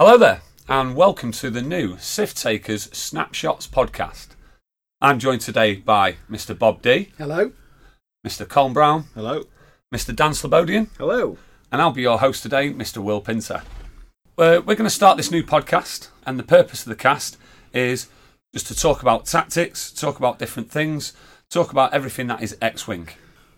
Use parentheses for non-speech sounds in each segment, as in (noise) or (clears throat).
Hello there, and welcome to the new Sith Takers Snapshots podcast. I'm joined today by Mr. Bob D, Hello. Mr. Colin Brown, Hello. Mr. Dan Slobodian, Hello. and I'll be your host today, Mr. Will Pinter. We're, we're going to start this new podcast, and the purpose of the cast is just to talk about tactics, talk about different things, talk about everything that is X Wing.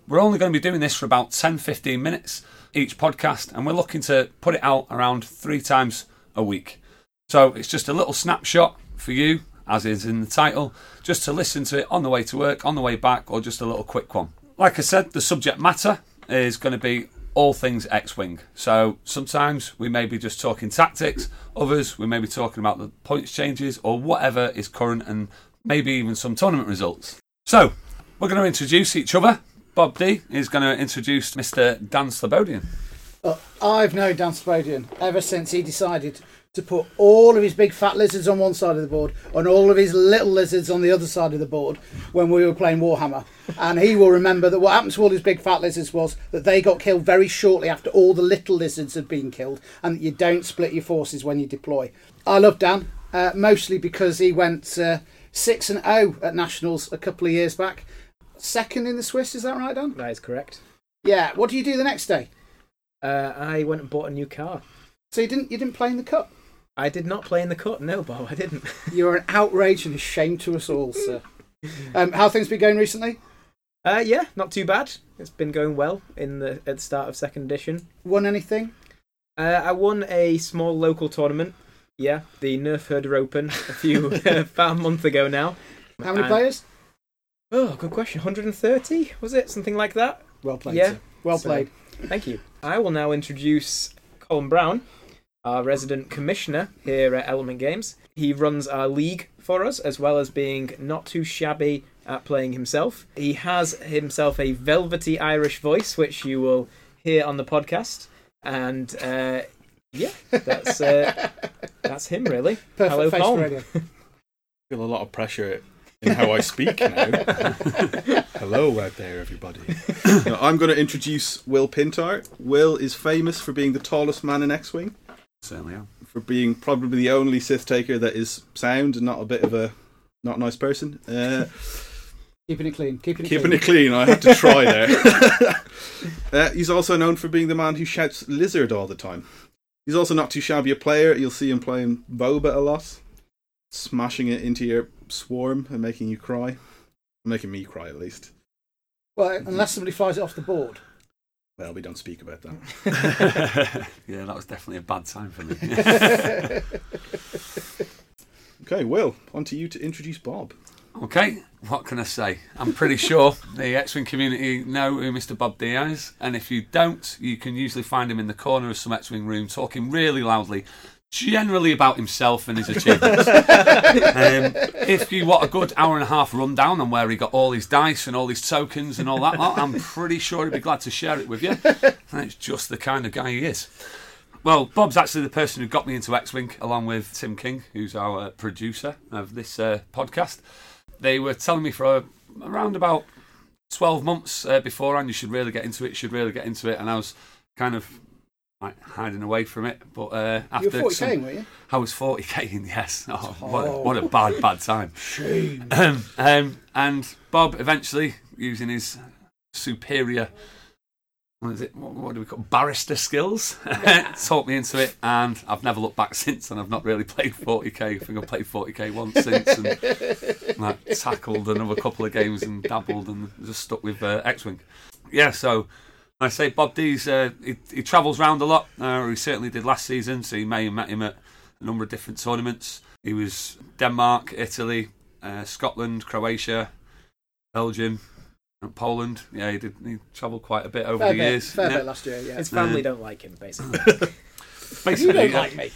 We're only going to be doing this for about 10 15 minutes each podcast, and we're looking to put it out around three times a week. So it's just a little snapshot for you, as is in the title, just to listen to it on the way to work, on the way back, or just a little quick one. Like I said, the subject matter is going to be all things X Wing. So sometimes we may be just talking tactics, others we may be talking about the points changes or whatever is current and maybe even some tournament results. So we're going to introduce each other. Bob D is going to introduce Mr. Dan Slobodian. Well, I've known Dan Spodian ever since he decided to put all of his big fat lizards on one side of the board and all of his little lizards on the other side of the board when we were playing Warhammer. And he will remember that what happened to all his big fat lizards was that they got killed very shortly after all the little lizards had been killed, and that you don't split your forces when you deploy. I love Dan, uh, mostly because he went uh, 6 and 0 at Nationals a couple of years back. Second in the Swiss, is that right, Dan? That is correct. Yeah. What do you do the next day? Uh, I went and bought a new car. So you didn't you didn't play in the cup? I did not play in the cut. No, Bob, I didn't. (laughs) You're an outrage and a shame to us all, sir. Um, how things been going recently? Uh, yeah, not too bad. It's been going well in the at the start of second edition. Won anything? Uh, I won a small local tournament. Yeah, the Nerf Herder Open a few (laughs) (laughs) about a month ago now. How many And- players? Oh, good question. 130 was it? Something like that. Well played. Yeah. sir. Well So- played. Thank you. I will now introduce Colin Brown, our resident commissioner here at Element Games. He runs our league for us, as well as being not too shabby at playing himself. He has himself a velvety Irish voice, which you will hear on the podcast. And uh, yeah, that's uh, (laughs) that's him really. Perfect Hello, face Colin. radio. (laughs) feel a lot of pressure in how I speak now. Hello out there, everybody. Now, I'm going to introduce Will Pintar. Will is famous for being the tallest man in X-wing, Certainly am. for being probably the only Sith taker that is sound and not a bit of a not nice person. Uh, Keeping it clean. Keeping it keeping clean. it clean, I had to try there. (laughs) uh, he's also known for being the man who shouts "lizard" all the time. He's also not too shabby a player. You'll see him playing Boba a lot, smashing it into your swarm and making you cry, making me cry at least. Well, unless somebody flies it off the board. Well, we don't speak about that. (laughs) yeah, that was definitely a bad time for me. (laughs) Okay, Will, on to you to introduce Bob. Okay, what can I say? I'm pretty sure the X Wing community know who Mr. Bob D is, and if you don't, you can usually find him in the corner of some X Wing room talking really loudly, generally about himself and his (laughs) achievements. um, if you want a good hour and a half rundown on where he got all his dice and all his tokens and all that, lot, I'm pretty sure he'd be glad to share it with you. And it's just the kind of guy he is. Well, Bob's actually the person who got me into X Wing, along with Tim King, who's our uh, producer of this uh, podcast. They were telling me for uh, around about 12 months uh, beforehand, you should really get into it, you should really get into it. And I was kind of like hiding away from it. But uh, You after were 40k, some- were you? I was 40k in, yes. (laughs) Oh, what, Oh. what a bad, bad time. Shame. (clears throat) Um, um, and Bob eventually, using his superior, what is it? What, what do we call barrister skills? Taught me into it, and I've never looked back since. And I've not really played 40k. I think I've played 40k once since, and (laughs) like, tackled another couple of games and dabbled, and just stuck with uh, X-wing. Yeah, so. I say Bob D's. Uh, he, he travels around a lot. Uh, he certainly did last season, so you may have met him at a number of different tournaments. He was Denmark, Italy, uh, Scotland, Croatia, Belgium, and Poland. Yeah, he did. He travelled quite a bit over Fair the bit, years. fair Yeah. bit last year, yeah. His family don't like him, basically. (laughs) You Basically, don't like me.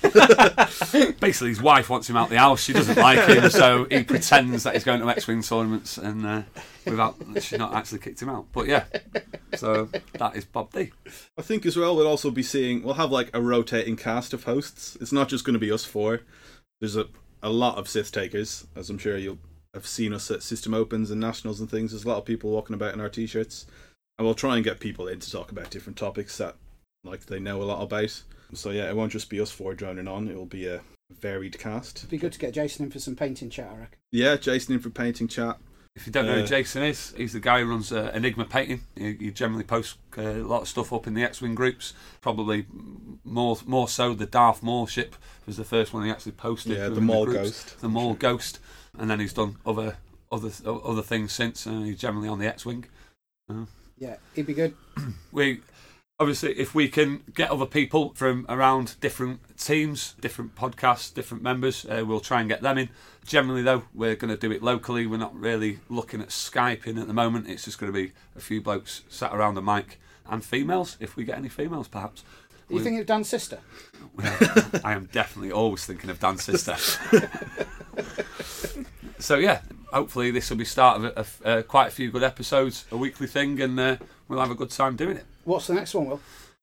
(laughs) basically, his wife wants him out the house. She doesn't like him, so he pretends that he's going to X-wing tournaments, and uh, without she's not actually kicked him out. But yeah, so that is Bob D. I think as well we'll also be seeing we'll have like a rotating cast of hosts. It's not just going to be us four. There's a a lot of Sith takers, as I'm sure you'll have seen us at System Opens and Nationals and things. There's a lot of people walking about in our t-shirts, and we'll try and get people in to talk about different topics that like they know a lot about. So yeah, it won't just be us four joining on. It will be a varied cast. It'd be good to get Jason in for some painting chat, I reckon. Yeah, Jason in for painting chat. If you don't know who Uh, Jason is, he's the guy who runs uh, Enigma Painting. He, he generally posts uh, a lot of stuff up in the X-wing groups. Probably more more so the Darth Maul ship was the first one he actually posted. Yeah, the within Maul groups. Ghost. The Maul Ghost, and then he's done other other other things since. Uh, he's generally on the X-wing. Yeah, he'd be good. we obviously if we can get other people from around different teams different podcasts different members uh, we'll try and get them in. Generally though we're going to do it locally. We're not really looking at skyping at the moment. It's just going to be a few blokes sat around the mic and females if we get any females perhaps. Are you We- thinking of Dan's sister? (laughs) i am definitely always thinking of dan's sister. (laughs) So yeah hopefully this will be start of a, uh, quite a few good episodes a weekly thing and uh, we'll have a good time doing it What's the next one, Will?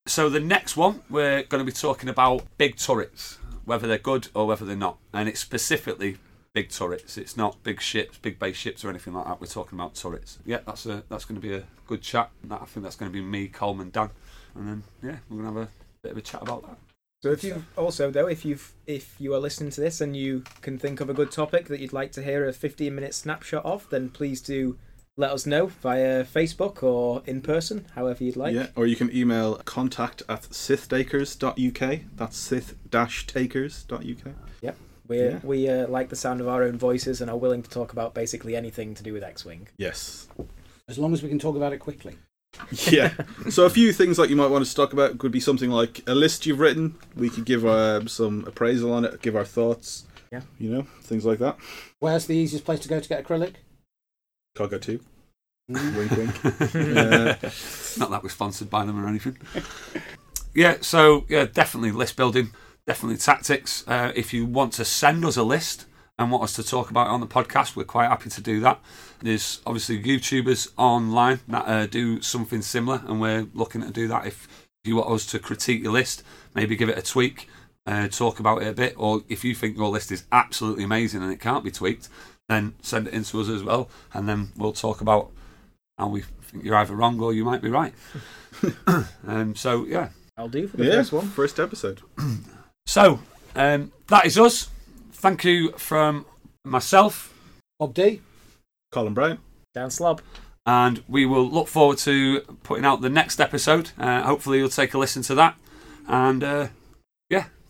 So the next one we're going to be talking about big turrets, whether they're good or whether they're not, and it's specifically big turrets. It's not big ships, big base ships, or anything like that. We're talking about turrets. Yeah, that's a that's going to be a good chat. I think that's going to be me, Coleman, Dan, and then yeah, we're going to have a bit of a chat about that. So if you also though, if you've if you are listening to this and you can think of a good topic that you'd like to hear a 15 minute snapshot of, then please do let us know via Facebook or in person, however you'd like. yeah, or you can email contact at sithtakers.uk. That's sith-takers.uk. We Yeah. we uh, like the sound of our own voices and are willing to talk about basically anything to do with X-wing. Yes. As long as we can talk about it quickly. (laughs) Yeah. so a few things like you might want us to talk about could be something like a list you've written. We could give uh, some appraisal on it, give our thoughts. Yeah. You know, things like that. Where's the easiest place to go to get acrylic? Cargo 2. Mm. wink, wink. Uh, (laughs) Not that we're sponsored by them or anything. yeah, so yeah, definitely list building, definitely tactics. Uh, if you want to send us a list and want us to talk about it on the podcast, we're quite happy to do that. There's obviously YouTubers online that uh, do something similar, and we're looking to do that. If you want us to critique your list, maybe give it a tweak, uh, talk about it a bit, or if you think your list is absolutely amazing and it can't be tweaked, then send it in to us as well, and then we'll talk about how we think you're either wrong or you might be right. (coughs) um, so yeah, I'll do for the yeah, first one. first episode. (clears throat) so um, that is us. Thank you from myself, Bob D. Colin Brown. Dan Slob. and we will look forward to putting out the next episode. Uh, hopefully, you'll take a listen to that. And uh, yeah,